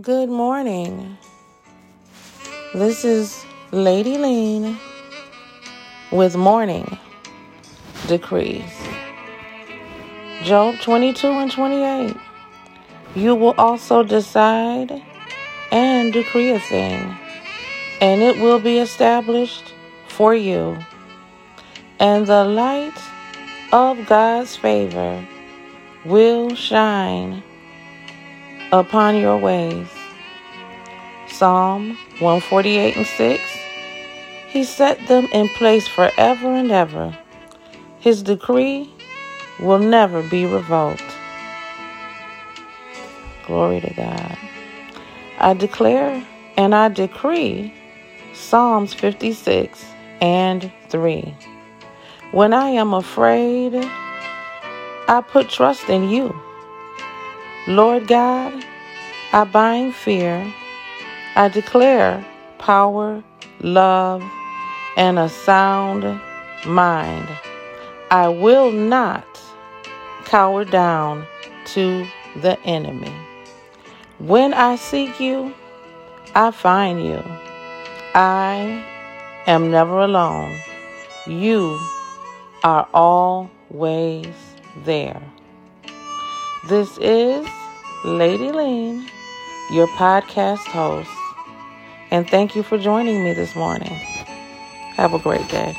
Good morning. This is Lady Lean with morning decrees. Job 22 and 28. You will also decide and decree a thing, and it will be established for you. And the light of God's favor will shine upon your ways. Psalm 148 and 6. He set them in place forever and ever. His decree will never be revoked. Glory to God. I declare and I decree Psalms 56 and 3. When I am afraid, I put trust in you. Lord God, I bind fear. I declare power, love, and a sound mind. I will not cower down to the enemy. When I seek you, I find you. I am never alone. You are always there. This is Lady Lean, your podcast host, and thank you for joining me this morning. Have a great day.